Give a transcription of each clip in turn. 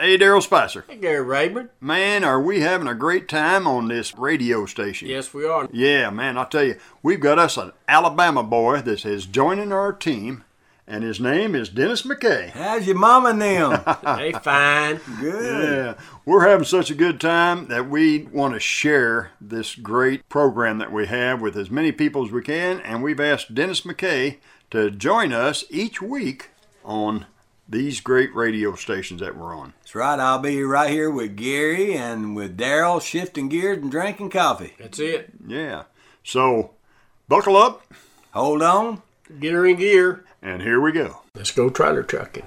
Hey, Daryl Spicer. Hey, Gary Rayburn. Man, are we having a great time on this radio station? Yes, we are. Yeah, man, I'll tell you, we've got us an Alabama boy that is joining our team, and his name is Dennis McKay. How's your mama and them? hey, fine. Good. Yeah, we're having such a good time that we want to share this great program that we have with as many people as we can, and we've asked Dennis McKay to join us each week on these great radio stations that we're on. That's right. I'll be right here with Gary and with Daryl shifting gears and drinking coffee. That's it. Yeah. So, buckle up, Hold on. Get her in gear. and here we go. Let's go trailer trucking.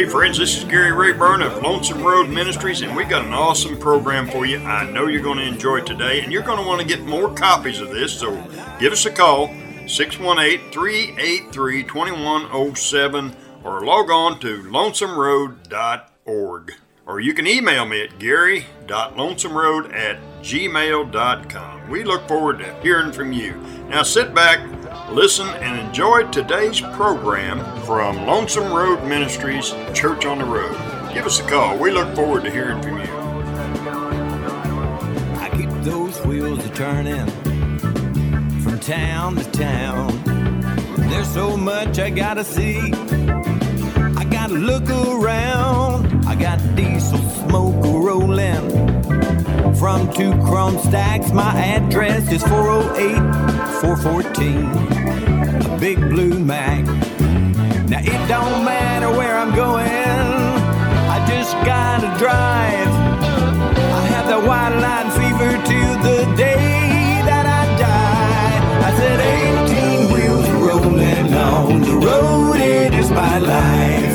Hey, friends, this is Gary Rayburn of Lonesome Road Ministries, and we got an awesome program for you. I know you're going to enjoy today, and you're going to want to get more copies of this, so give us a call 618 383 2107 or log on to lonesomeroad.org. Or you can email me at gary.lonesomeroad at gmail.com. We look forward to hearing from you. Now sit back, listen, and enjoy today's program from Lonesome Road Ministries Church on the Road. Give us a call. We look forward to hearing from you. I keep those wheels a turning from town to town. There's so much I gotta see. I gotta look around. I got diesel smoke rolling from two chrome stacks. My address is 408 414. A big blue Mack. Now it don't matter where I'm going. I just gotta drive. I have the white line fever till the day that I die. I said 18 wheels rolling on the road, it is my life.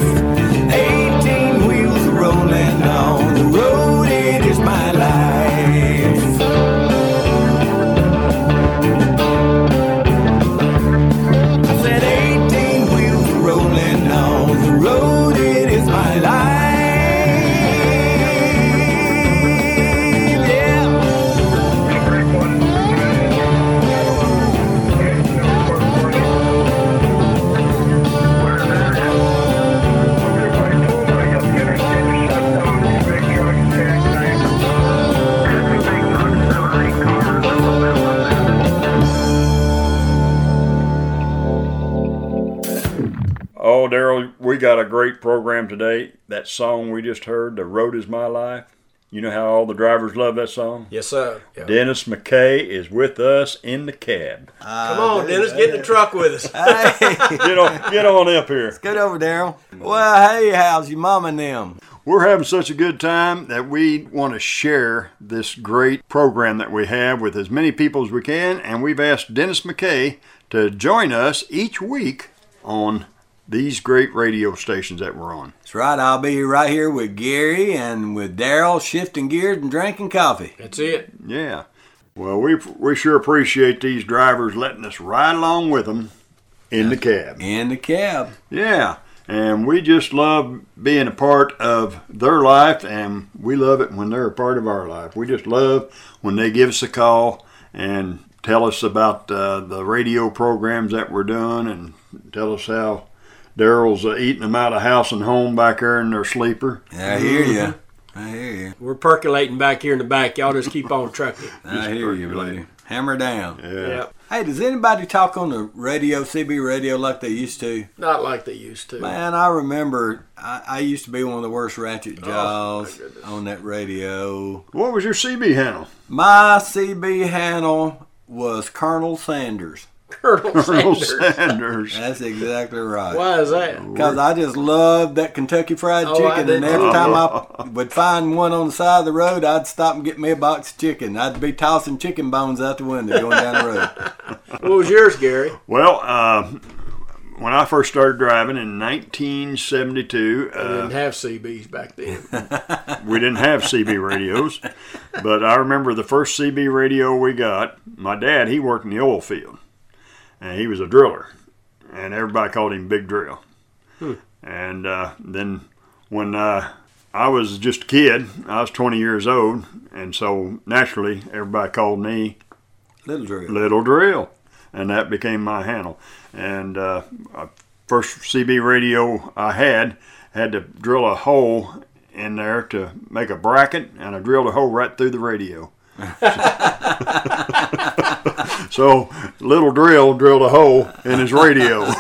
We got a great program today. That song we just heard, The Road is My Life. You know how all the drivers love that song? Yes, sir. Yeah. Dennis McKay is with us in the cab. Ah, Come on, Dennis, get in the truck with us. Hey, Get on, get on up here. good over, Daryl. Well, hey, how's your mom and them? We're having such a good time that we want to share this great program that we have with as many people as we can, and we've asked Dennis McKay to join us each week on these great radio stations that we're on. That's right. I'll be right here with Gary and with Daryl shifting gears and drinking coffee. That's it. Yeah. Well, we we sure appreciate these drivers letting us ride along with them in the cab. In the cab. Yeah. And we just love being a part of their life, and we love it when they're a part of our life. We just love when they give us a call and tell us about uh, the radio programs that we're doing and tell us how Daryl's uh, eating them out of house and home back there in their sleeper. I hear you. I hear you. We're percolating back here in the back. Y'all just keep on trucking. I hear you, buddy. Hammer down. Yeah. Yeah. Hey, does anybody talk on the radio, CB radio, like they used to? Not like they used to. Man, I remember I, I used to be one of the worst ratchet Oh, jaws goodness. on that radio. What was your CB handle? My CB handle was Colonel Sanders. Colonel Colonel Sanders. Sanders. That's exactly right. Why is that? Because I just loved that Kentucky Fried Oh, Chicken, and every time I would find one on the side of the road, I'd stop and get me a box of chicken. I'd be tossing chicken bones out the window going down the road. What was yours, Gary? Well, uh, when I first started driving in 1972, I uh, didn't have CBs back then. we didn't have CB radios, but I remember the first CB radio we got. My dad, he worked in the oil field, and he was a driller, and everybody called him Big Drill. And uh, then when uh, I was just a kid, I was 20 years old, and so naturally everybody called me Little Drill. Little Drill, and that became my handle. And uh, first CB radio I had had to drill a hole in there to make a bracket, and I drilled a hole right through the radio. so Little Drill drilled a hole in his radio.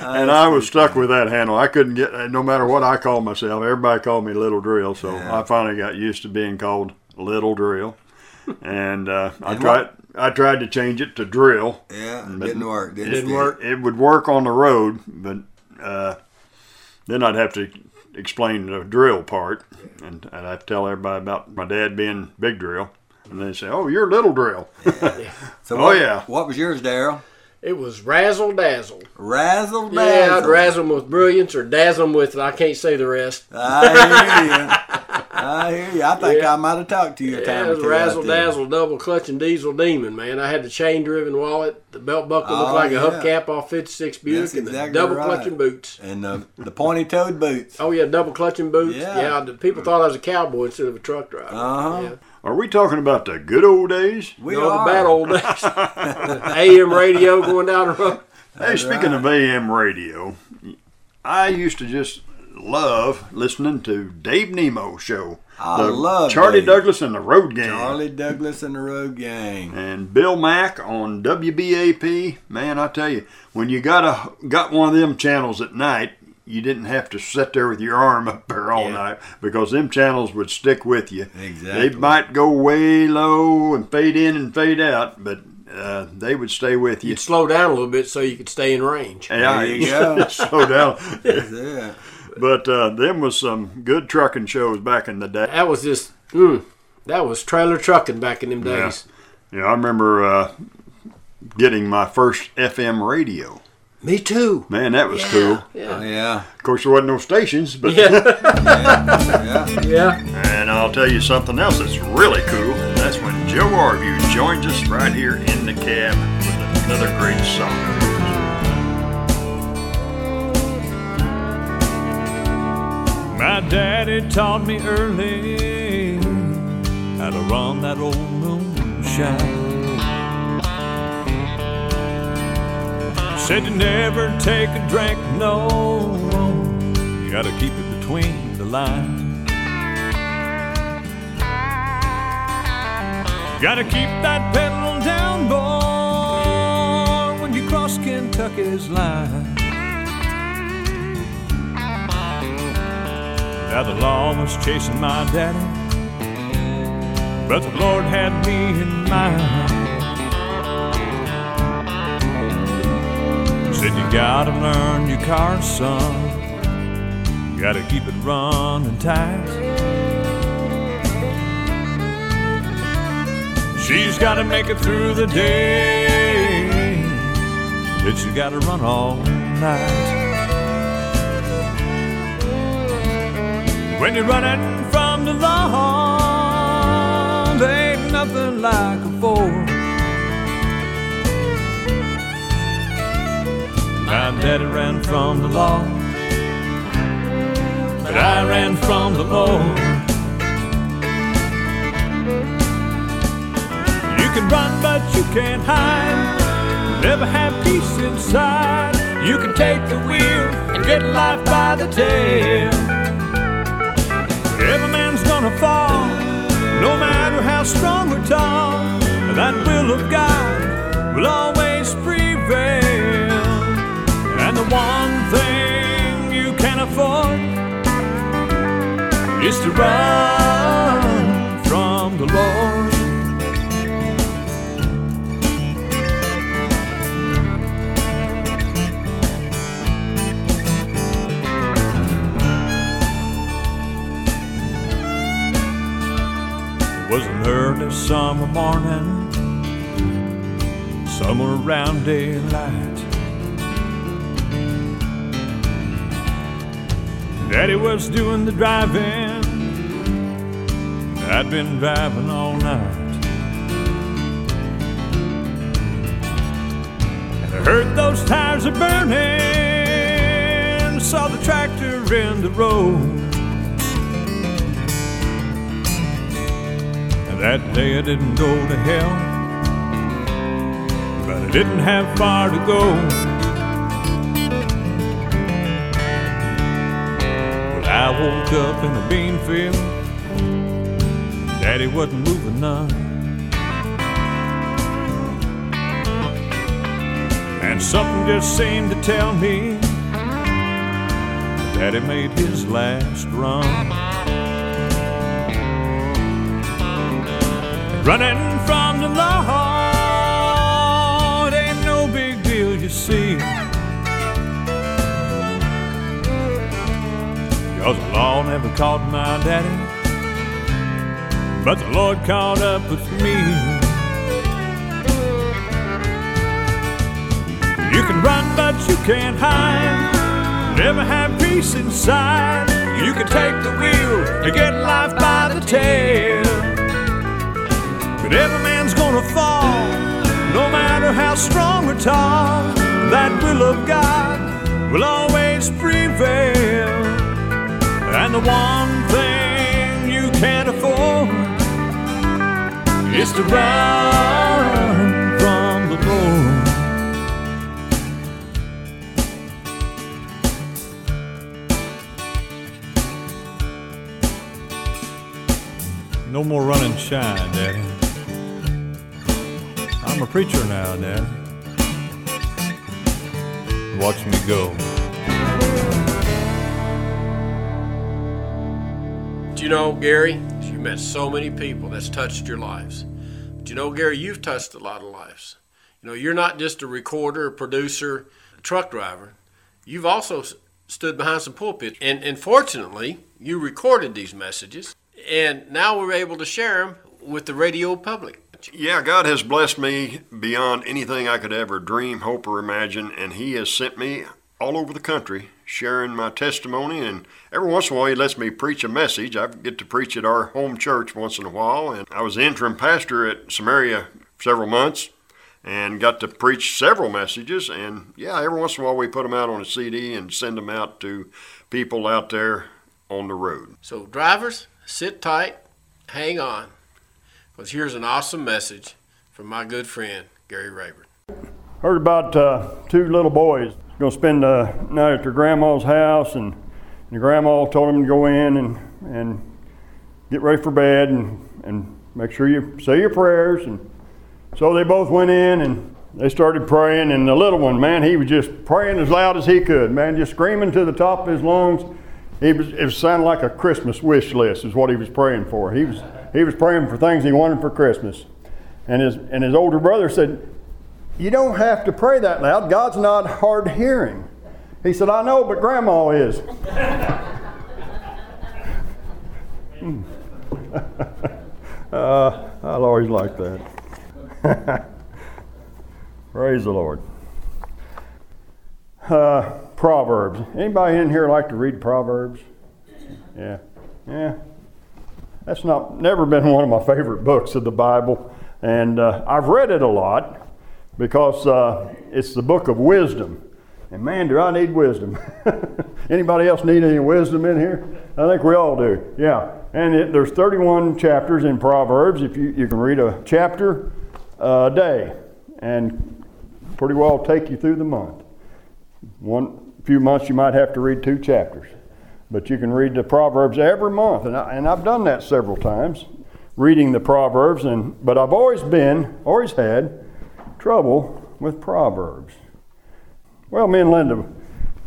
and I was stuck with that handle. I couldn't get, no matter what I called myself, everybody called me Little Drill. So Yeah. I finally got used to being called Little Drill. And uh, I tried, I tried to change it to Drill. Yeah, it But didn't work. Didn't, didn't stick. work. It would work on the road, but uh, then I'd have to explain the drill part, and I'd have to tell everybody about my dad being Big Drill. And they say, "Oh, you're a Little Drill." So Oh, what, yeah. What was yours, Daryl? It was razzle dazzle. Razzle dazzle. Yeah, I'd dazzle. razzle them with brilliance or dazzle them with I can't say the rest. I hear you. I hear you. I think Yeah. I might have talked to you a time it or was two. razzle out there. dazzle, double clutching diesel demon, man. I had the chain driven wallet, the belt buckle looked Oh, like a yeah. hubcap off 56 Buick, That's and the exactly double right. clutching boots. And the, the pointy toed boots. Oh, yeah, double clutching boots. Yeah. Yeah, the people thought I was a cowboy instead of a truck driver. Uh-huh. Yeah. Are we talking about the good old days? We No, are. the bad old days. AM radio going down the road. Hey, speaking of AM radio, I used to just love listening to Dave Nemo show. I the love Charlie Dave. Douglas and the Road Gang. Charlie Douglas and the Road Gang. and Bill Mack on WBAP. Man, I tell you, when you got a got one of them channels at night, you didn't have to sit there with your arm up there all Yeah. night because them channels would stick with you. Exactly. They might go way low and fade in and fade out, but uh, they would stay with you. You'd slow down a little bit so you could stay in range. Yeah, yeah. slow down. Yeah. but uh, them was some good trucking shows back in the day. That was just, mm, that was trailer trucking back in them Yeah. days. Yeah, I remember uh, getting my first FM radio. Me too. Man, that was Yeah, cool. Yeah. Oh, yeah. Of course, there wasn't no stations, but Yeah. Yeah. yeah. and I'll tell you something else that's really cool. That's when Joe Arview joins us right here in the cab with another great song. My daddy taught me early how to run that old moonshine. Said you never take a drink, no. You gotta keep it between the lines. Gotta keep that pedal down, boy, when you cross Kentucky's line. Now the law was chasing my daddy, but the Lord had me in mind. Said you gotta learn your car, son. You gotta keep it running tight. She's gotta make it through the day, but she gotta run all night. When you're running from the law, there ain't nothing like a Ford. My daddy ran from the law, but I ran from the Lord. You can run, but you can't hide. Never have peace inside. You can take the wheel and get life by the tail. Every man's gonna fall, no matter how strong or tall. That will of God will always prevail one thing you can afford is to run from the Lord. It was an early summer morning, somewhere around daylight. Daddy was doing the driving, I'd been driving all night. And I heard those tires are burning, saw the tractor in the road. And that day I didn't go to hell, but I didn't have far to go. Woke up in a bean field, Daddy wasn't moving none. And something just seemed to tell me Daddy made his last run. Running from the Lord ain't no big deal, you see. Cause the law never caught my daddy, but the Lord caught up with me. You can run, but you can't hide. Never have peace inside. You can take the wheel and get life by the tail. But every man's gonna fall, no matter how strong or tall. That will of God will always prevail. And the one thing you can't afford is to run from the Lord. No more run and shine, Daddy. I'm a preacher now, Daddy. Watch me go. You know, Gary, you've met so many people that's touched your lives. But you know, Gary, you've touched a lot of lives. You know, you're not just a recorder, a producer, a truck driver. You've also stood behind some pulpits. And, and fortunately, you recorded these messages. And now we're able to share them with the radio public. Yeah, God has blessed me beyond anything I could ever dream, hope, or imagine, and He has sent me all over the country sharing my testimony. And every once in a while, He lets me preach a message. I get to preach at our home church once in a while, and I was the interim pastor at Samaria several months and got to preach several messages. And yeah, every once in a while, we put them out on a CD and send them out to people out there on the road. So, drivers, sit tight, hang on, because here's an awesome message from my good friend, Gary Rayburn. Heard about uh, two little boys to spend the night at their grandma's house, and the grandma told them to go in and, and get ready for bed and, and make sure you say your prayers. And so they both went in and they started praying. And the little one, man, he was just praying as loud as he could, man, just screaming to the top of his lungs. He was, it sounded like a Christmas wish list, is what he was praying for. He was, he was praying for things he wanted for Christmas. And his, and his older brother said, you don't have to pray that loud. God's not hard hearing. He said, I know, but grandma is. Uh, I'll always like that. Praise the Lord. Uh, Proverbs. Anybody in here like to read Proverbs? Yeah. Yeah. That's not never been one of my favorite books of the Bible, and uh, I've read it a lot because uh, it's the book of wisdom. And man, do I need wisdom. Anybody else need any wisdom in here? I think we all do. Yeah. And it, there's 31 chapters in Proverbs. If you, you can read a chapter a day, and pretty well take you through the month. One few months you might have to read two chapters, but you can read the Proverbs every month, and, I, and I've done that several times, reading the Proverbs. And but I've always been, always had trouble with Proverbs. Well, me and Linda,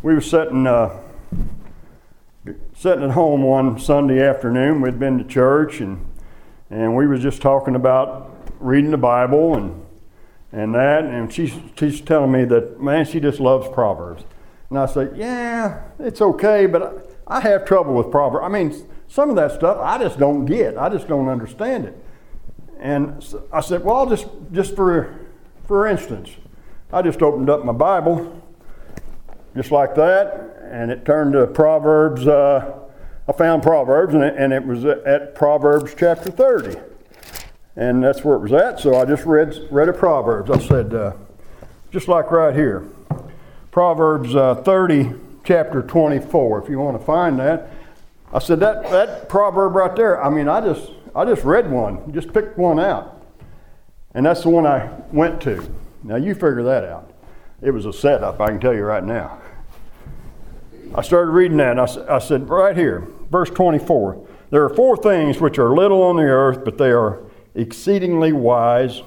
we were sitting, uh, sitting at home one Sunday afternoon. We'd been to church, and and we was just talking about reading the Bible and and that. And she's she's telling me that man, she just loves Proverbs. And I said, yeah, it's okay, but I, I have trouble with Proverbs. I mean, some of that stuff I just don't get. I just don't understand it. And so I said, well, I'll just, just for, for instance, I just opened up my Bible, just like that, and it turned to Proverbs. Uh, I found Proverbs, and it, and it was at Proverbs chapter 30. And that's where it was at, so I just read, read a Proverbs. I said, uh, just like right here, Proverbs uh, 30, chapter 24, if you want to find that. I said, that, that proverb right there, I mean, I just, I just read one, just picked one out. And that's the one I went to. Now you figure that out. It was a setup, I can tell you right now. I started reading that, and I, I said, right here, verse 24 There are four things which are little on the earth, but they are exceedingly wise.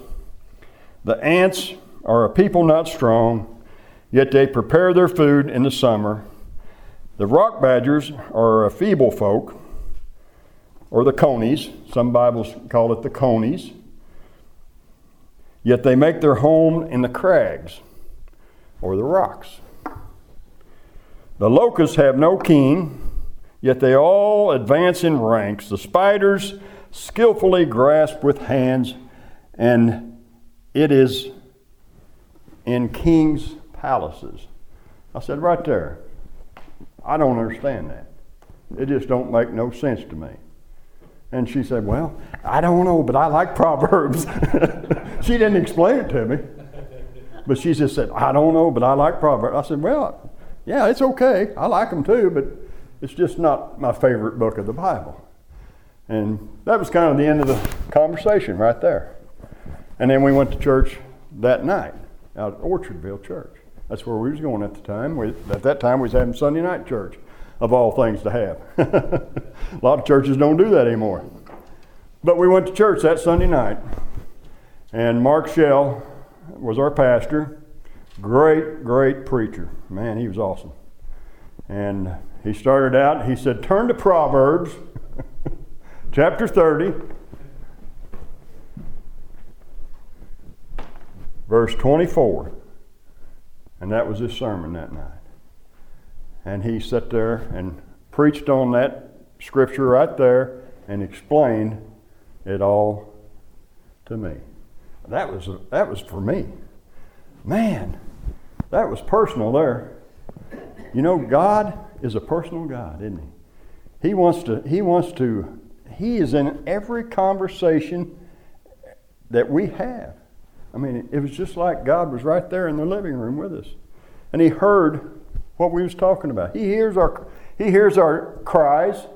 The ants are a people not strong, yet they prepare their food in the summer. The rock badgers are a feeble folk, or the conies. Some Bibles call it the conies. Yet they make their home in the crags or the rocks. The locusts have no king, yet they all advance in ranks. The spiders skillfully grasp with hands, and it is in kings' palaces. I said, right there, I don't understand that. It just don't make no sense to me. And she said, Well, I don't know, but I like Proverbs. she didn't explain it to me. But she just said, I don't know, but I like Proverbs. I said, Well, yeah, it's okay. I like them too, but it's just not my favorite book of the Bible. And that was kind of the end of the conversation right there. And then we went to church that night out at Orchardville Church. That's where we was going at the time. We, at that time, we was having Sunday night church, of all things to have. A lot of churches don't do that anymore. But we went to church that Sunday night, and Mark Shell was our pastor. Great, great preacher. Man, he was awesome. And he started out, he said, Turn to Proverbs chapter 30, verse 24. And that was his sermon that night. And he sat there and preached on that scripture right there and explained it all to me. That was, that was for me. Man, that was personal there. You know, God is a personal God, isn't he? He wants to, he wants to he is in every conversation that we have. I mean, it was just like God was right there in the living room with us. And he heard what we was talking about. He hears our he hears our cries.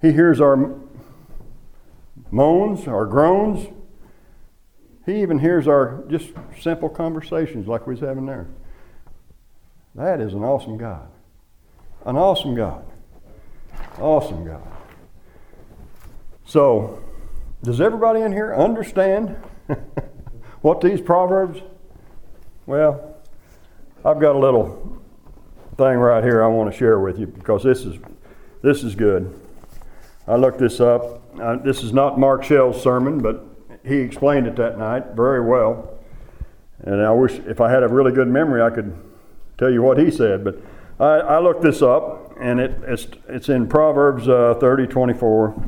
He hears our moans, our groans. He even hears our just simple conversations like we was having there. That is an awesome God. An awesome God. Awesome God. So, does everybody in here understand what these proverbs? Well, I've got a little thing right here I want to share with you because this is this is good. I looked this up. Uh, this is not Mark Shell's sermon, but he explained it that night very well. And I wish if I had a really good memory, I could tell you what he said. But I, I looked this up, and it, it's, it's in Proverbs uh, 30 24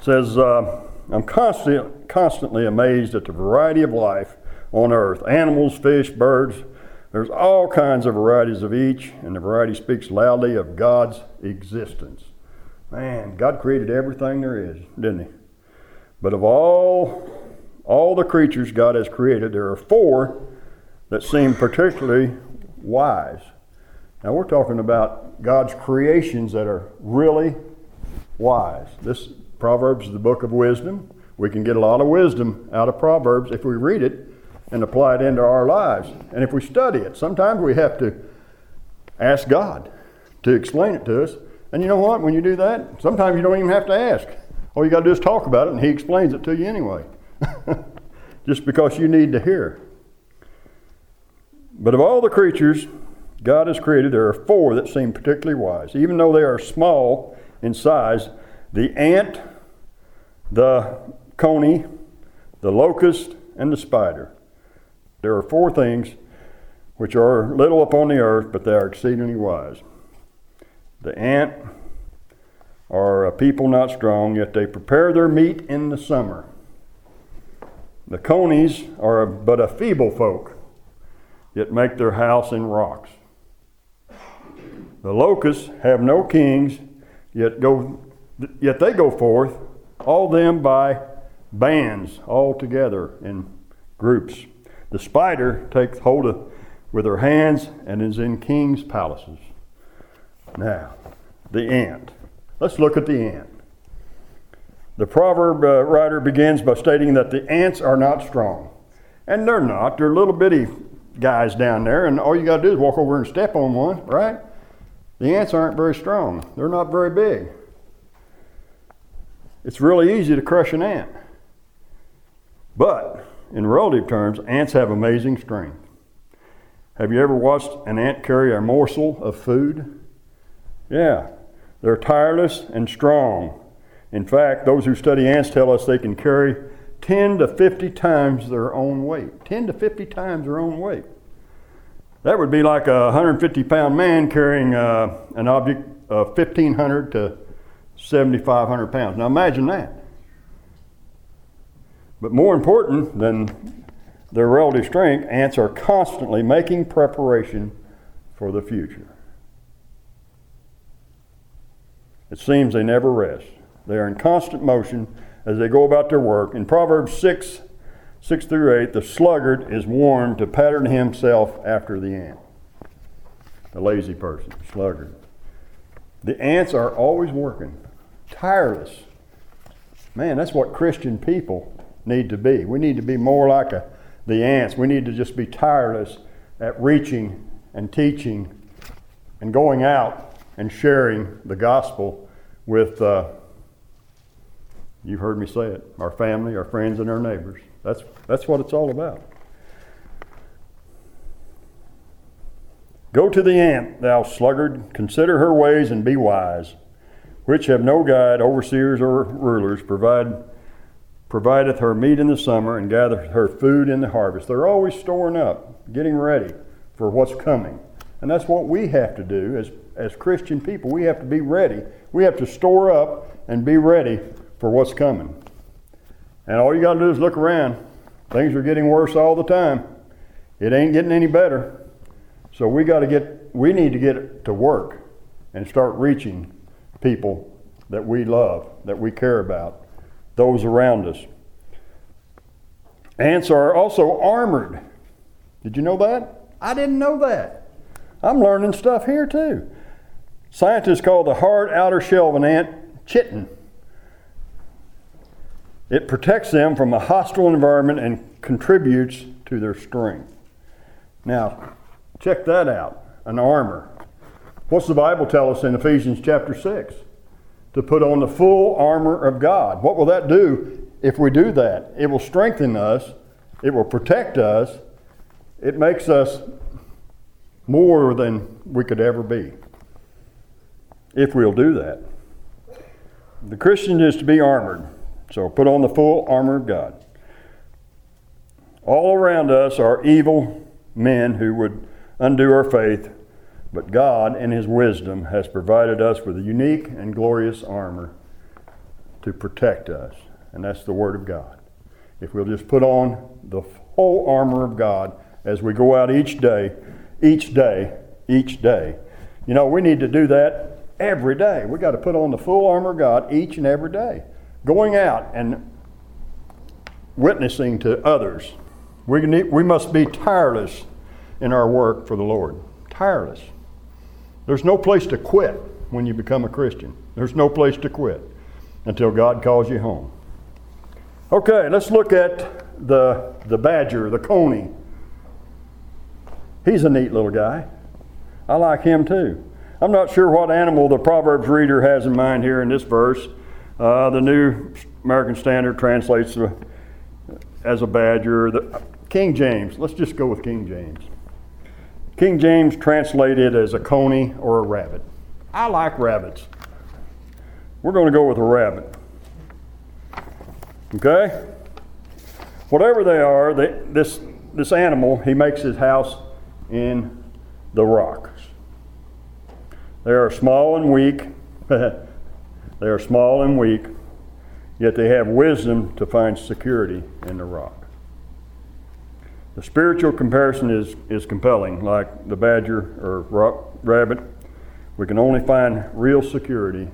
says, uh, I'm constantly, constantly amazed at the variety of life on earth animals, fish, birds. There's all kinds of varieties of each, and the variety speaks loudly of God's existence. Man, God created everything there is, didn't He? But of all, all the creatures God has created, there are four that seem particularly wise. Now we're talking about God's creations that are really wise. This Proverbs is the book of wisdom. We can get a lot of wisdom out of Proverbs if we read it and apply it into our lives. And if we study it, sometimes we have to ask God to explain it to us. And you know what? When you do that, sometimes you don't even have to ask. All you got to do is talk about it, and He explains it to you anyway. Just because you need to hear. But of all the creatures God has created, there are four that seem particularly wise. Even though they are small in size, the ant the coney, the locust, and the spider. There are four things which are little upon the earth, but they are exceedingly wise. The ant, are a people not strong, yet they prepare their meat in the summer. The conies are but a feeble folk, yet make their house in rocks. The locusts have no kings, yet go yet they go forth, all them by bands, all together in groups. The spider takes hold of with her hands and is in kings' palaces. Now, the ant. Let's look at the ant. The proverb uh, writer begins by stating that the ants are not strong. And they're not. They're little bitty guys down there, and all you got to do is walk over and step on one, right? The ants aren't very strong. They're not very big. It's really easy to crush an ant. But in relative terms, ants have amazing strength. Have you ever watched an ant carry a morsel of food? Yeah, they're tireless and strong. In fact, those who study ants tell us they can carry 10 to 50 times their own weight. 10 to 50 times their own weight. That would be like a 150 pound man carrying uh, an object of 1,500 to 7,500 pounds. Now imagine that. But more important than their relative strength, ants are constantly making preparation for the future. It seems they never rest. They are in constant motion as they go about their work. In Proverbs 6, 6 through 8, the sluggard is warned to pattern himself after the ant. The lazy person, sluggard. The ants are always working, tireless. Man, that's what Christian people need to be. We need to be more like a, the ants. We need to just be tireless at reaching and teaching and going out and sharing the gospel with, uh, you've heard me say it, our family, our friends, and our neighbors. That's, that's what it's all about. Go to the ant, thou sluggard, consider her ways and be wise, which have no guide, overseers, or rulers, provide, provideth her meat in the summer, and gathereth her food in the harvest. They're always storing up, getting ready for what's coming. And that's what we have to do as, as Christian people. We have to be ready. We have to store up and be ready for what's coming. And all you got to do is look around. Things are getting worse all the time. It ain't getting any better. So we got to get we need to get to work and start reaching people that we love, that we care about, those around us. Ants are also armored. Did you know that? I didn't know that. I'm learning stuff here too. Scientists call the hard outer shell of an ant chitin. It protects them from a hostile environment and contributes to their strength. Now, check that out an armor. What's the Bible tell us in Ephesians chapter 6? To put on the full armor of God. What will that do if we do that? It will strengthen us, it will protect us, it makes us more than we could ever be if we'll do that. The Christian is to be armored. So put on the full armor of God. All around us are evil men who would undo our faith, but God, in His wisdom, has provided us with a unique and glorious armor to protect us, and that's the Word of God. If we'll just put on the whole armor of God as we go out each day, each day, each day. You know, we need to do that every day. We got to put on the full armor of God each and every day going out and witnessing to others. We, need, we must be tireless in our work for the Lord. Tireless. There's no place to quit when you become a Christian. There's no place to quit until God calls you home. Okay, let's look at the, the badger, the coney. He's a neat little guy. I like him too. I'm not sure what animal the Proverbs reader has in mind here in this verse. Uh, the New American Standard translates as a badger. The, King James, let's just go with King James. King James translated as a coney or a rabbit. I like rabbits. We're going to go with a rabbit. Okay? Whatever they are, they, this, this animal, he makes his house in the rocks. They are small and weak. They are small and weak, yet they have wisdom to find security in the rock. The spiritual comparison is, is compelling, like the badger or rock, rabbit. We can only find real security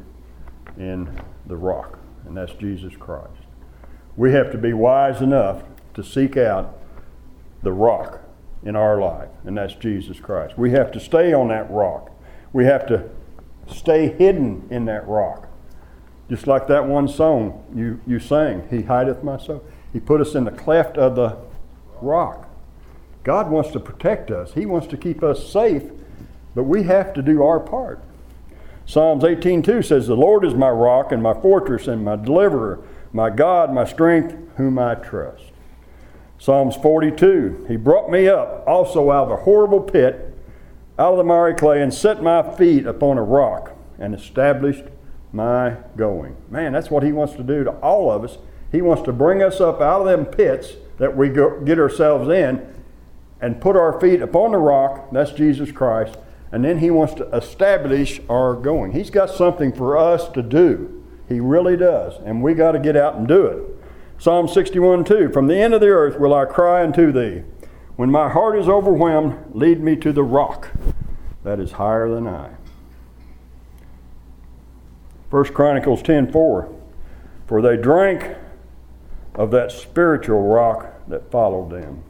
in the rock, and that's Jesus Christ. We have to be wise enough to seek out the rock in our life, and that's Jesus Christ. We have to stay on that rock. We have to stay hidden in that rock. Just like that one song you, you sang, He hideth my soul. He put us in the cleft of the rock. God wants to protect us, He wants to keep us safe, but we have to do our part. Psalms 18:2 says, The Lord is my rock and my fortress and my deliverer, my God, my strength, whom I trust. Psalms 42, He brought me up also out of a horrible pit, out of the miry clay, and set my feet upon a rock and established my going. Man, that's what He wants to do to all of us. He wants to bring us up out of them pits that we go, get ourselves in and put our feet upon the rock, that's Jesus Christ, and then He wants to establish our going. He's got something for us to do. He really does, and we got to get out and do it. Psalm 61 2 From the end of the earth will I cry unto thee. When my heart is overwhelmed, lead me to the rock that is higher than I. 1 Chronicles 10 4 For they drank of that spiritual rock that followed them.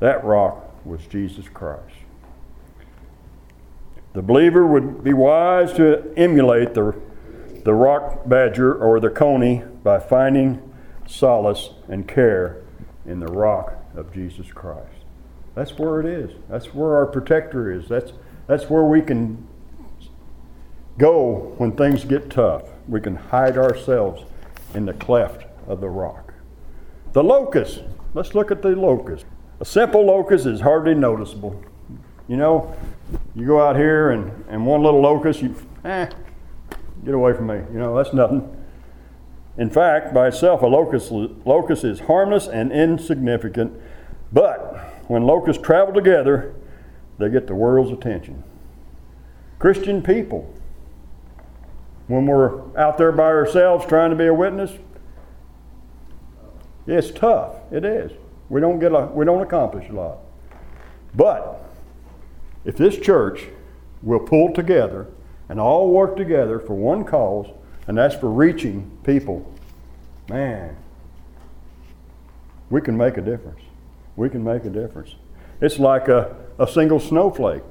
That rock was Jesus Christ. The believer would be wise to emulate the, the rock badger or the coney by finding solace and care in the rock of Jesus Christ. That's where it is. That's where our protector is. That's, that's where we can go when things get tough. We can hide ourselves in the cleft of the rock. The locust. Let's look at the locust. A simple locust is hardly noticeable. You know, you go out here and, and one little locust, you, eh, get away from me. You know, that's nothing. In fact, by itself, a locust, locust is harmless and insignificant, but when locusts travel together, they get the world's attention. Christian people, when we're out there by ourselves trying to be a witness, it's tough. It is. We don't get a, we don't accomplish a lot. But if this church will pull together and all work together for one cause, and that's for reaching people, man, we can make a difference. We can make a difference. It's like a, a single snowflake.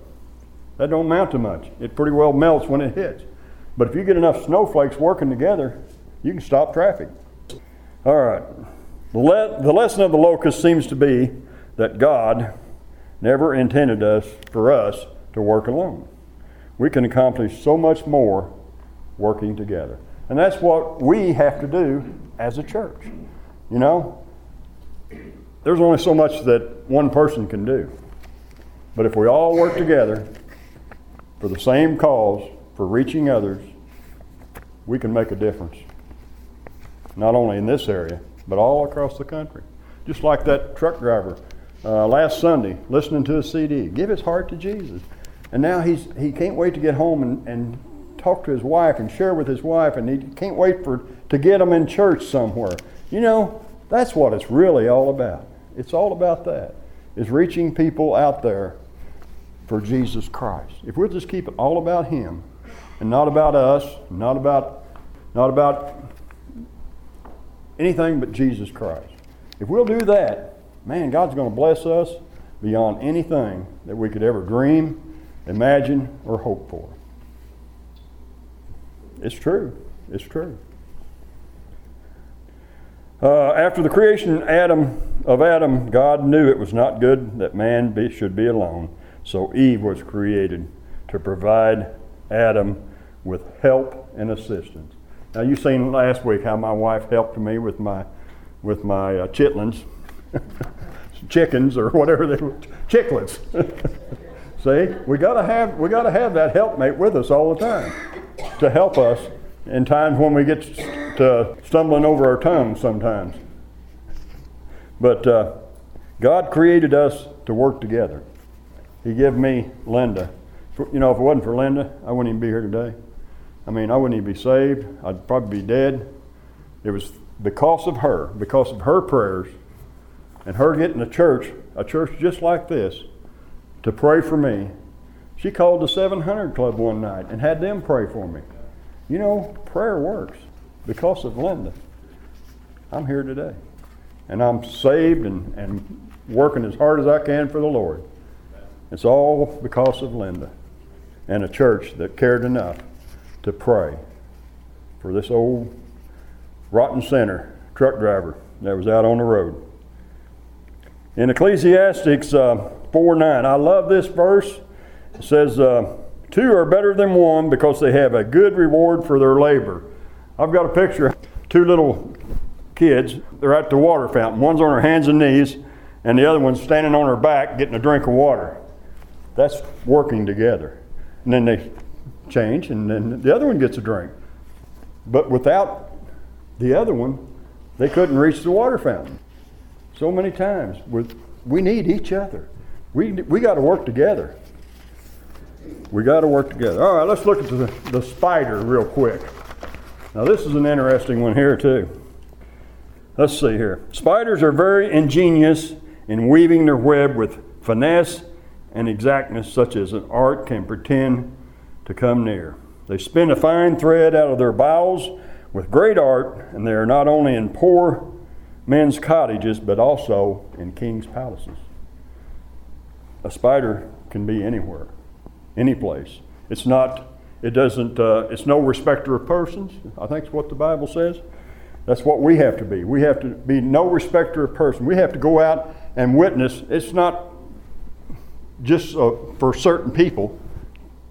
That don't amount to much. It pretty well melts when it hits. But if you get enough snowflakes working together, you can stop traffic. All right. The, le- the lesson of the locust seems to be that God never intended us for us to work alone. We can accomplish so much more working together. And that's what we have to do as a church. You know, there's only so much that one person can do. But if we all work together for the same cause, for reaching others, we can make a difference. Not only in this area, but all across the country. Just like that truck driver uh, last Sunday, listening to a CD, give his heart to Jesus. And now he's, he can't wait to get home and, and talk to his wife and share with his wife, and he can't wait for, to get them in church somewhere. You know, that's what it's really all about. It's all about that, is reaching people out there for Jesus Christ. If we'll just keep it all about him and not about us, not about, not about anything but Jesus Christ. If we'll do that, man, God's going to bless us beyond anything that we could ever dream, imagine, or hope for. It's true. It's true. Uh, after the creation Adam, of Adam, God knew it was not good that man be, should be alone. So Eve was created to provide Adam with help and assistance. Now you seen last week how my wife helped me with my with my uh, chitlins, chickens or whatever they were, chicklets. See, we gotta have we gotta have that helpmate with us all the time to help us in times when we get to stumbling over our tongues sometimes. But uh, God created us to work together. He gave me Linda. You know, if it wasn't for Linda, I wouldn't even be here today. I mean, I wouldn't even be saved. I'd probably be dead. It was because of her, because of her prayers, and her getting a church, a church just like this, to pray for me. She called the 700 Club one night and had them pray for me. You know, prayer works because of Linda. I'm here today. And I'm saved and, and working as hard as I can for the Lord. It's all because of Linda and a church that cared enough to pray for this old rotten sinner truck driver that was out on the road. In Ecclesiastics uh, 4 9, I love this verse. It says, uh, Two are better than one because they have a good reward for their labor. I've got a picture two little kids. They're at the water fountain. One's on her hands and knees, and the other one's standing on her back getting a drink of water. That's working together. And then they change, and then the other one gets a drink. But without the other one, they couldn't reach the water fountain. So many times, we need each other. We, we got to work together. We got to work together. All right, let's look at the, the spider real quick. Now, this is an interesting one here, too. Let's see here. Spiders are very ingenious in weaving their web with finesse and exactness, such as an art can pretend to come near. They spin a fine thread out of their bowels with great art, and they are not only in poor men's cottages, but also in king's palaces. A spider can be anywhere, any place. It's not, it doesn't, uh, it's no respecter of persons. I think it's what the Bible says. That's what we have to be. We have to be no respecter of person. We have to go out and witness. It's not just uh, for certain people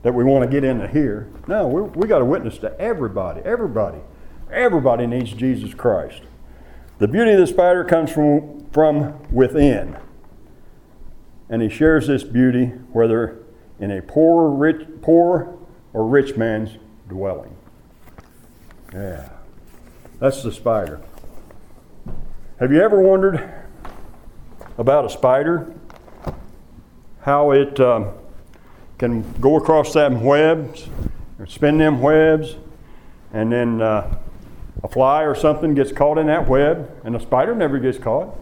that we want to get into here. No, we, we got to witness to everybody. Everybody. Everybody needs Jesus Christ. The beauty of the spider comes from, from within. And he shares this beauty whether in a poor, rich, poor or rich man's dwelling. Yeah. That's the spider. Have you ever wondered about a spider? How it um, can go across them webs, spin them webs, and then uh, a fly or something gets caught in that web, and the spider never gets caught.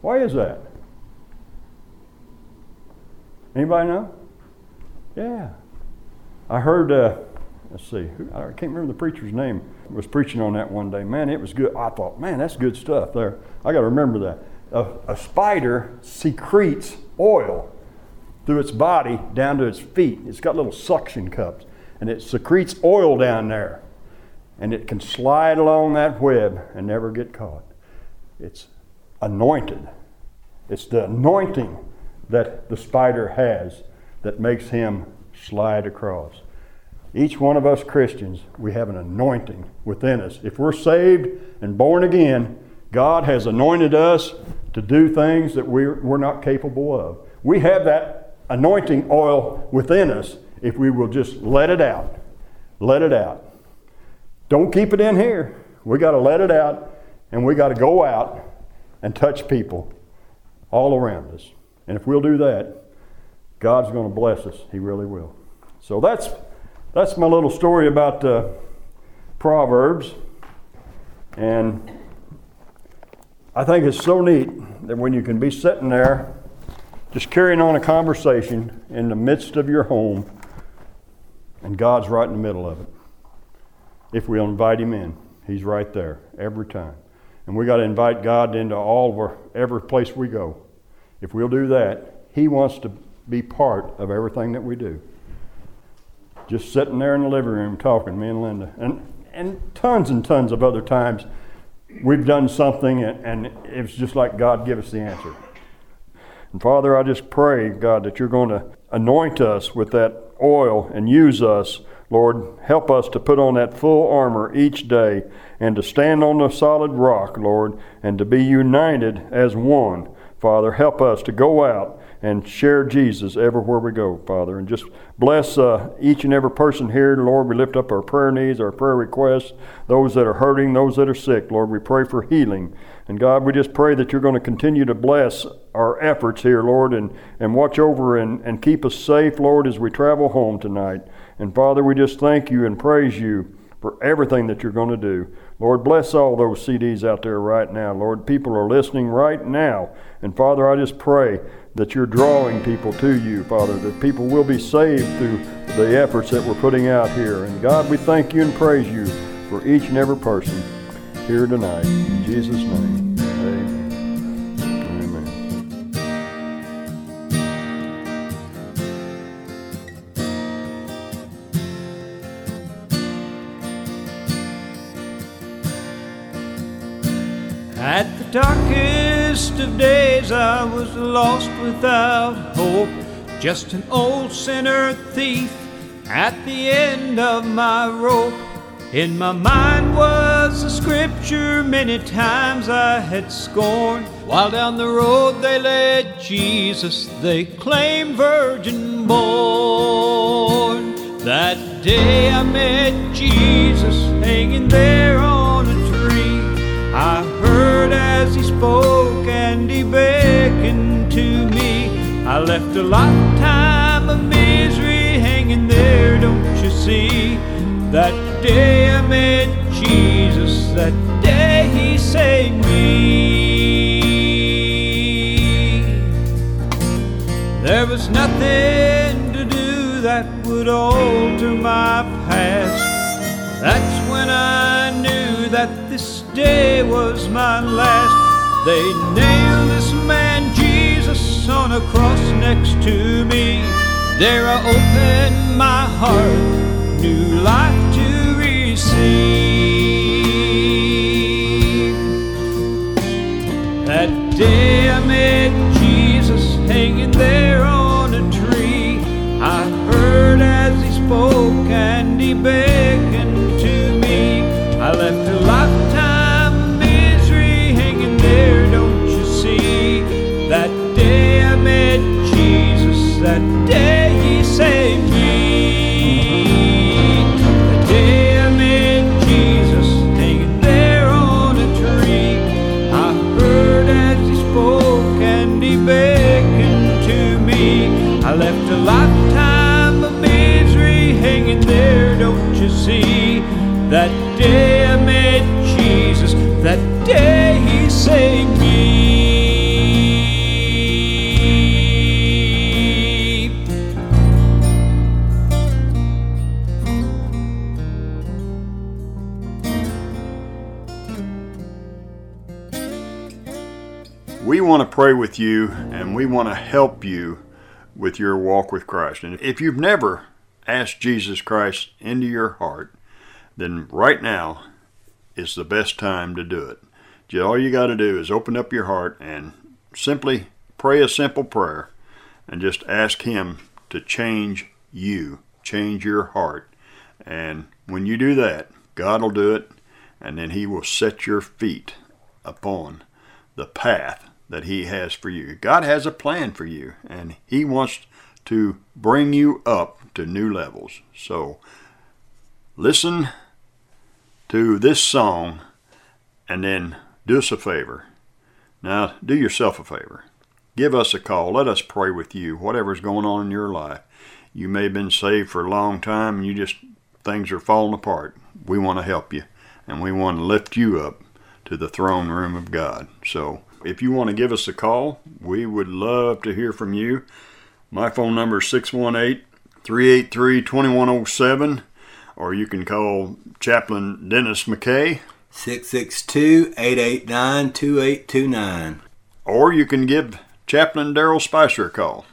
Why is that? Anybody know? Yeah. I heard, uh, let's see, I can't remember the preacher's name, was preaching on that one day. Man, it was good. I thought, man, that's good stuff there. I got to remember that. A, a spider secretes oil through its body down to its feet. It's got little suction cups, and it secretes oil down there. And it can slide along that web and never get caught. It's anointed. It's the anointing that the spider has that makes him slide across. Each one of us Christians, we have an anointing within us. If we're saved and born again, God has anointed us to do things that we're, we're not capable of. We have that anointing oil within us if we will just let it out. Let it out. Don't keep it in here. We got to let it out and we got to go out and touch people all around us. And if we'll do that, God's going to bless us. He really will. So that's that's my little story about uh, Proverbs. And I think it's so neat that when you can be sitting there just carrying on a conversation in the midst of your home, and God's right in the middle of it. If we'll invite Him in, He's right there every time. And we got to invite God into all of our every place we go. If we'll do that, He wants to be part of everything that we do. Just sitting there in the living room talking, me and Linda. And and tons and tons of other times we've done something and, and it's just like God give us the answer. And Father, I just pray, God, that you're going to anoint us with that oil and use us. Lord, help us to put on that full armor each day and to stand on the solid rock, Lord, and to be united as one. Father, help us to go out and share Jesus everywhere we go, Father. And just bless uh, each and every person here, Lord. We lift up our prayer needs, our prayer requests, those that are hurting, those that are sick, Lord. We pray for healing. And God, we just pray that you're going to continue to bless our efforts here, Lord, and, and watch over and, and keep us safe, Lord, as we travel home tonight. And Father, we just thank you and praise you for everything that you're going to do. Lord, bless all those CDs out there right now. Lord, people are listening right now. And Father, I just pray that you're drawing people to you, Father, that people will be saved through the efforts that we're putting out here. And God, we thank you and praise you for each and every person here tonight. In Jesus' name, amen. At the of days, I was lost without hope. Just an old sinner thief at the end of my rope. In my mind was a scripture many times I had scorned. While down the road they led Jesus, they claimed virgin born. That day I met Jesus hanging there on a tree. I as he spoke and he beckoned to me. I left a lifetime of misery hanging there, don't you see? That day I met Jesus, that day he saved me. There was nothing to do that would alter my past. That's when I knew that this day was my last. They nailed this man Jesus on a cross next to me. There I opened my heart, new life to receive. That day I met Jesus hanging there on a tree. I heard as he spoke and he beckoned pray with you and we want to help you with your walk with Christ. And if you've never asked Jesus Christ into your heart, then right now is the best time to do it. All you got to do is open up your heart and simply pray a simple prayer and just ask Him to change you, change your heart. And when you do that, God will do it, and then He will set your feet upon the path that He has for you. God has a plan for you, and He wants to bring you up to new levels. So listen to this song and then do us a favor. Now, do yourself a favor. Give us a call. Let us pray with you, whatever's going on in your life. You may have been saved for a long time and you just, things are falling apart. We want to help you and we want to lift you up to the throne room of God. So, if you want to give us a call, we would love to hear from you. My phone number is 618 383 2107, or you can call Chaplain Dennis McKay, 662 889 2829. or you can give Chaplain Daryl Spicer a call.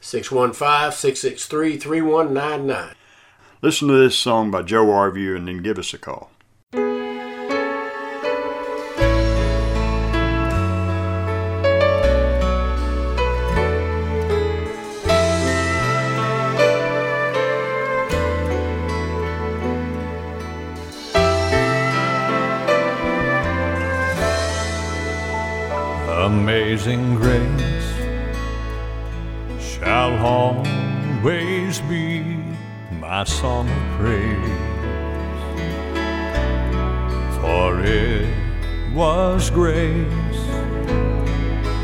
615 663 3199. Listen to this song by Joe Arview and then give us a call. Always be my song of praise. For it was grace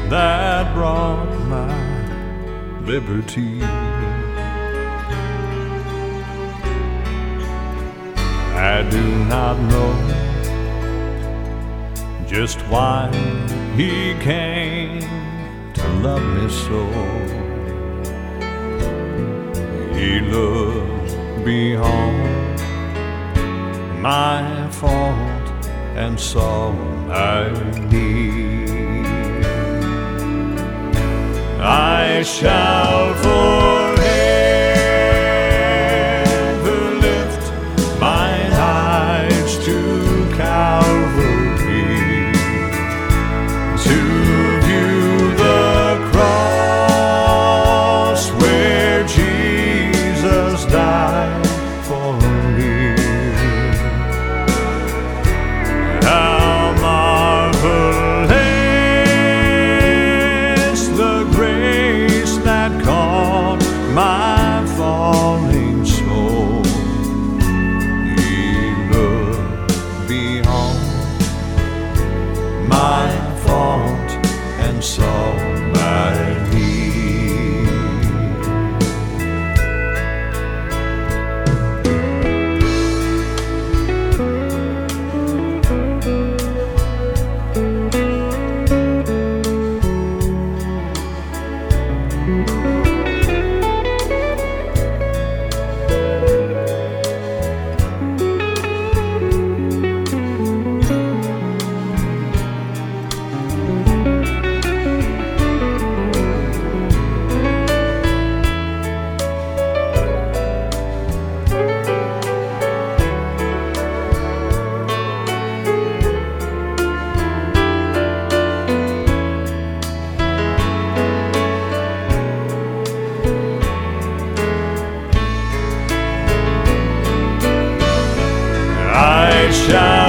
that brought my liberty. I do not know just why he came to love me so. He looked beyond my fault and saw my need. I shall I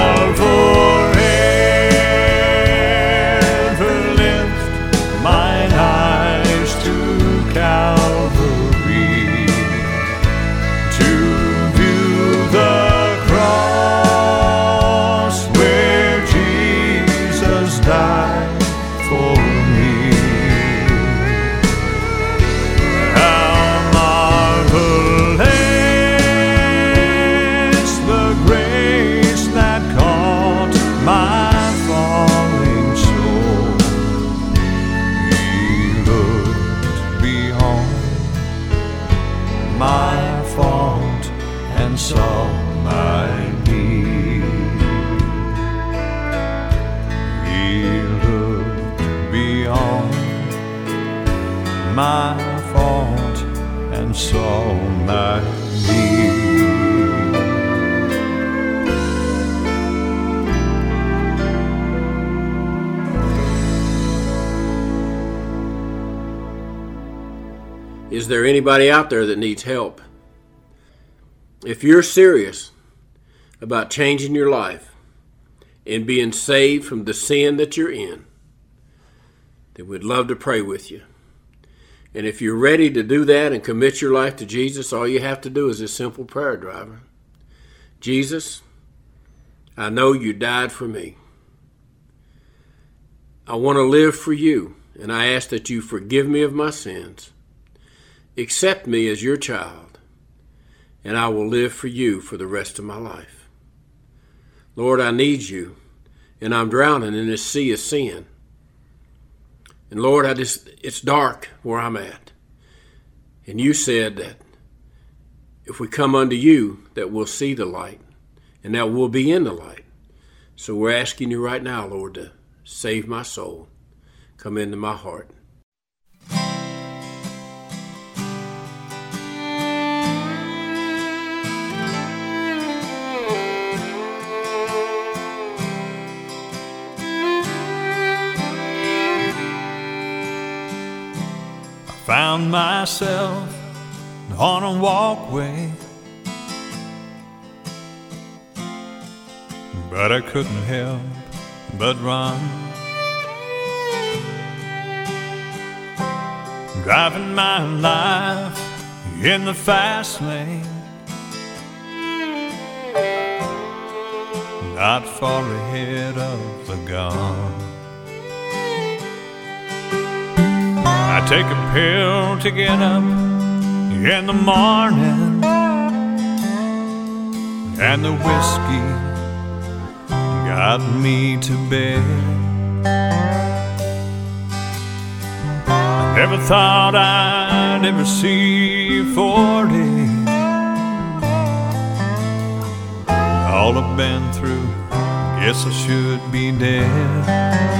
anybody out there that needs help? If you're serious about changing your life and being saved from the sin that you're in, then we'd love to pray with you. And if you're ready to do that and commit your life to Jesus, all you have to do is a simple prayer, driver. Jesus, I know you died for me. I want to live for you, and I ask that you forgive me of my sins. Accept me as your child, and I will live for you for the rest of my life. Lord, I need you, and I'm drowning in this sea of sin. And Lord, I just it's dark where I'm at. And you said that if we come unto you, that we'll see the light, and that we'll be in the light. So we're asking you right now, Lord, to save my soul. Come into my heart. Found myself on a walkway, but I couldn't help but run. driving my life in the fast lane. Not far ahead of the gun. I take a pill to get up in the morning, and the whiskey got me to bed. I never thought I'd ever see 40. All I've been through, guess I should be dead.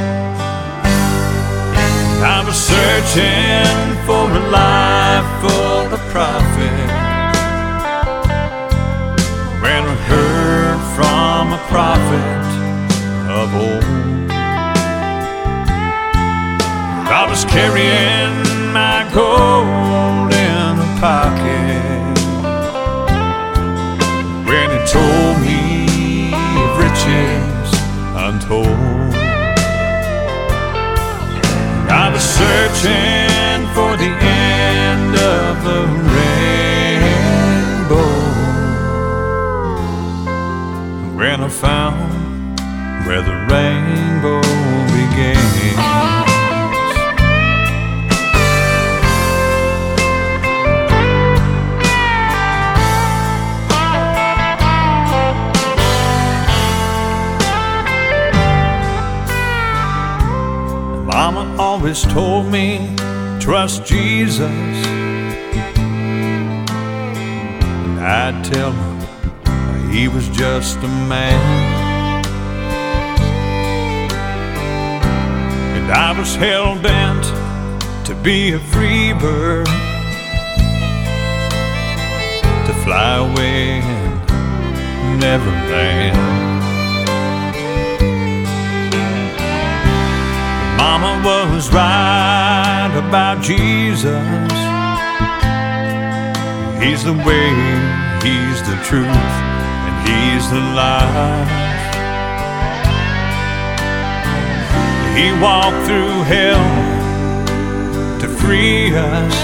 I was searching for a life full of profit when I heard from a prophet of old. I was carrying my gold searching for the end of the rainbow. When I found where the rainbow always told me, trust Jesus. And I'd tell him he was just a man. And I was hell bent to be a free bird, to fly away and never land. Mama was right about Jesus. He's the way, He's the truth, and He's the life. He walked through hell to free us.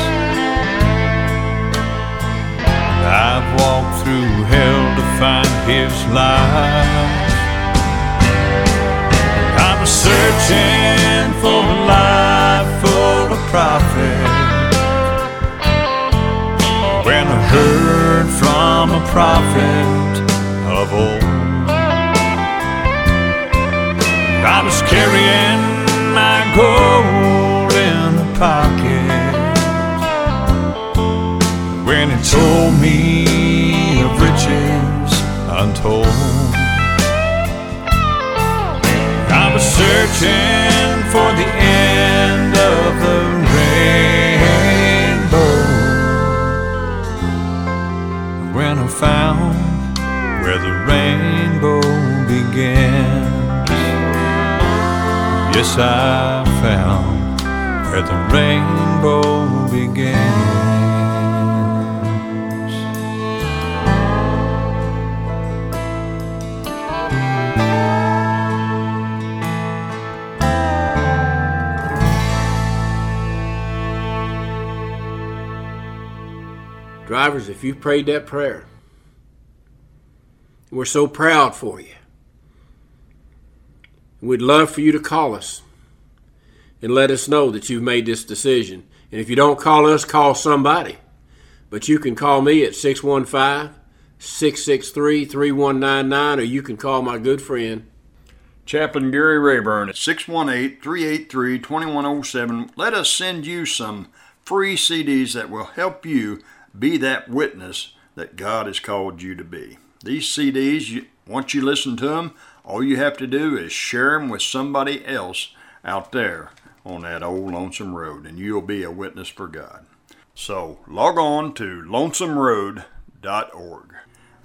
I've walked through hell to find His life. I was searching for a life full of profit when I heard from a prophet of old. I was carrying searching for the end of the rainbow when I found where the rainbow began. Yes, I found where the rainbow Drivers, if you prayed that prayer, we're so proud for you. We'd love for you to call us and let us know that you've made this decision. And if you don't call us, call somebody. But you can call me at 615 663 3199, or you can call my good friend Chaplain Gary Rayburn at 618 383 2107. Let us send you some free CDs that will help you be that witness that God has called you to be. These CDs, once you listen to them, all you have to do is share them with somebody else out there on that old lonesome road, and you'll be a witness for God. So log on to lonesomeroad.org.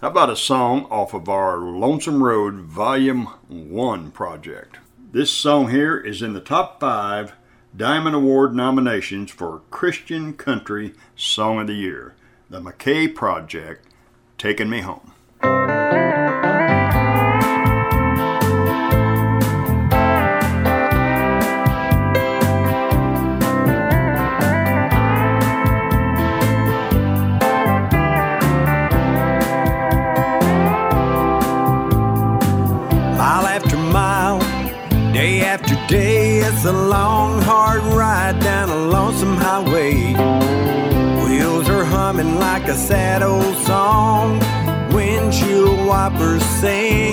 How about a song off of our Lonesome Road Volume 1 project? This song here is in the top five Diamond Award nominations for Christian Country Song of the Year. The McKay Project, Taking Me Home. Wipers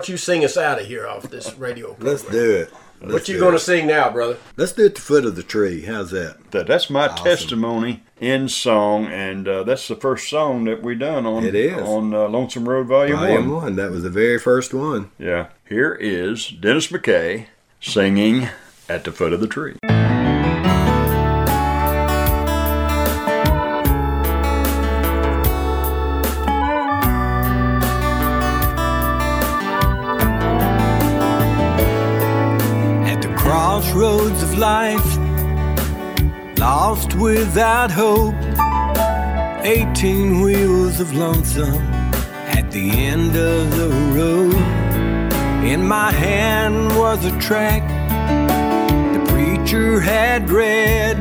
don't you sing us out of here off this radio? Let's do it. What you going to sing now, brother? Let's do it at the foot of the tree. How's that? That, that's my testimony in song, and uh, that's the first song that we done on It is. on uh, Lonesome Road Volume, Volume One. one. That was the very first one. Yeah, here is Dennis McKay singing at the foot of the tree. Lost without hope. 18 wheels of lonesome at the end of the road. In my hand was a track the preacher had read,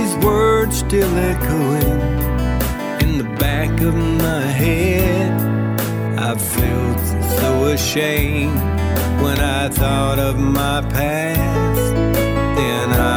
his words still echoing in the back of my head. I felt so ashamed when I thought of my past.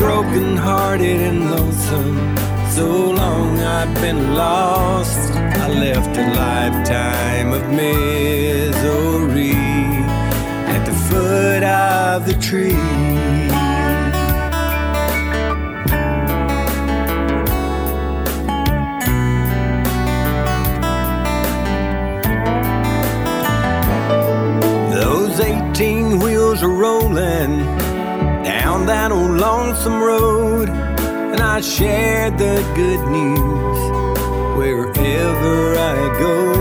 broken hearted and lonesome. So long I've been lost. I left a lifetime of misery at the foot of the tree. Lonesome road, and I share the good news wherever I go.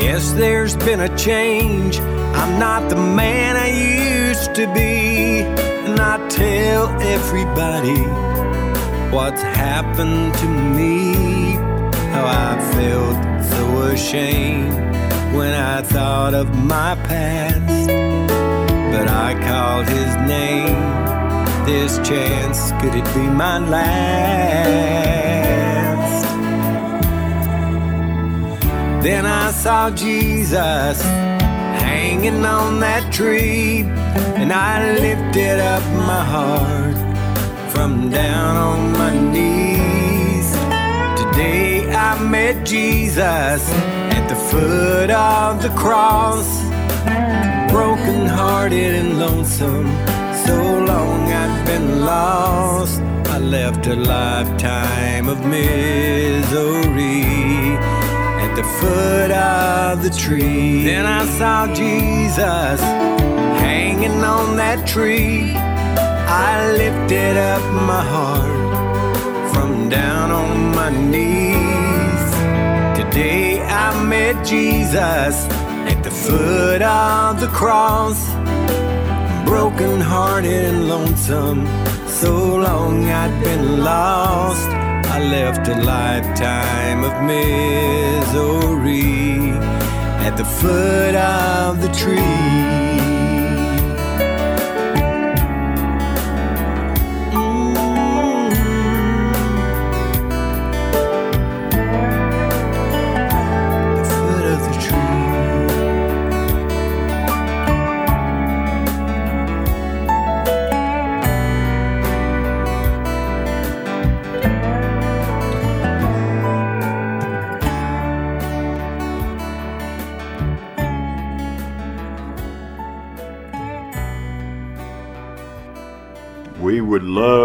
Yes, there's been a change. I'm not the man I used to be, and I tell everybody what's happened to me. How I felt so ashamed when I thought of my past. But I called his name. This chance, could it be my last? Then I saw Jesus hanging on that tree, and I lifted up my heart from down on my knees. Today I met Jesus at the foot of the cross, broken hearted and lonesome. So long I'd been lost. I left a lifetime of misery at the foot of the tree. Then I saw Jesus hanging on that tree. I lifted up my heart from down on my knees. Today I met Jesus at the foot of the cross. Broken hearted and lonesome, so long I'd been lost. I left a lifetime of misery at the foot of the tree.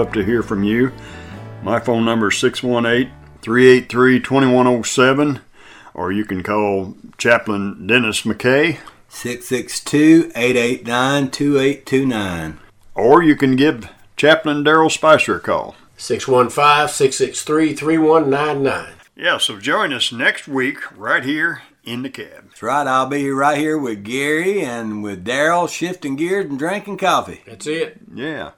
Love to hear from you. My phone number is 618 383 2107, or you can call Chaplain Dennis McKay, 662 889 2829. or you can give Chaplain Daryl Spicer a call. 615 663 3199. Yeah, so join us next week right here in the cab. That's right. I'll be right here with Gary and with Daryl shifting gears and drinking coffee. That's it. Yeah.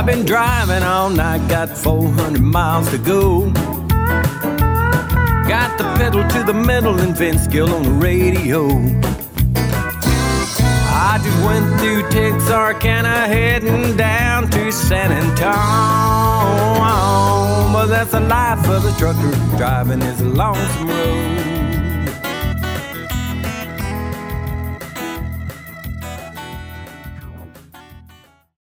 I've been driving all night, got 400 miles to go. Got the pedal to the metal and Vince Gill on the radio. I just went through Texarkana, heading down to San Antonio. But that's the life of a trucker, driving is a lonesome road.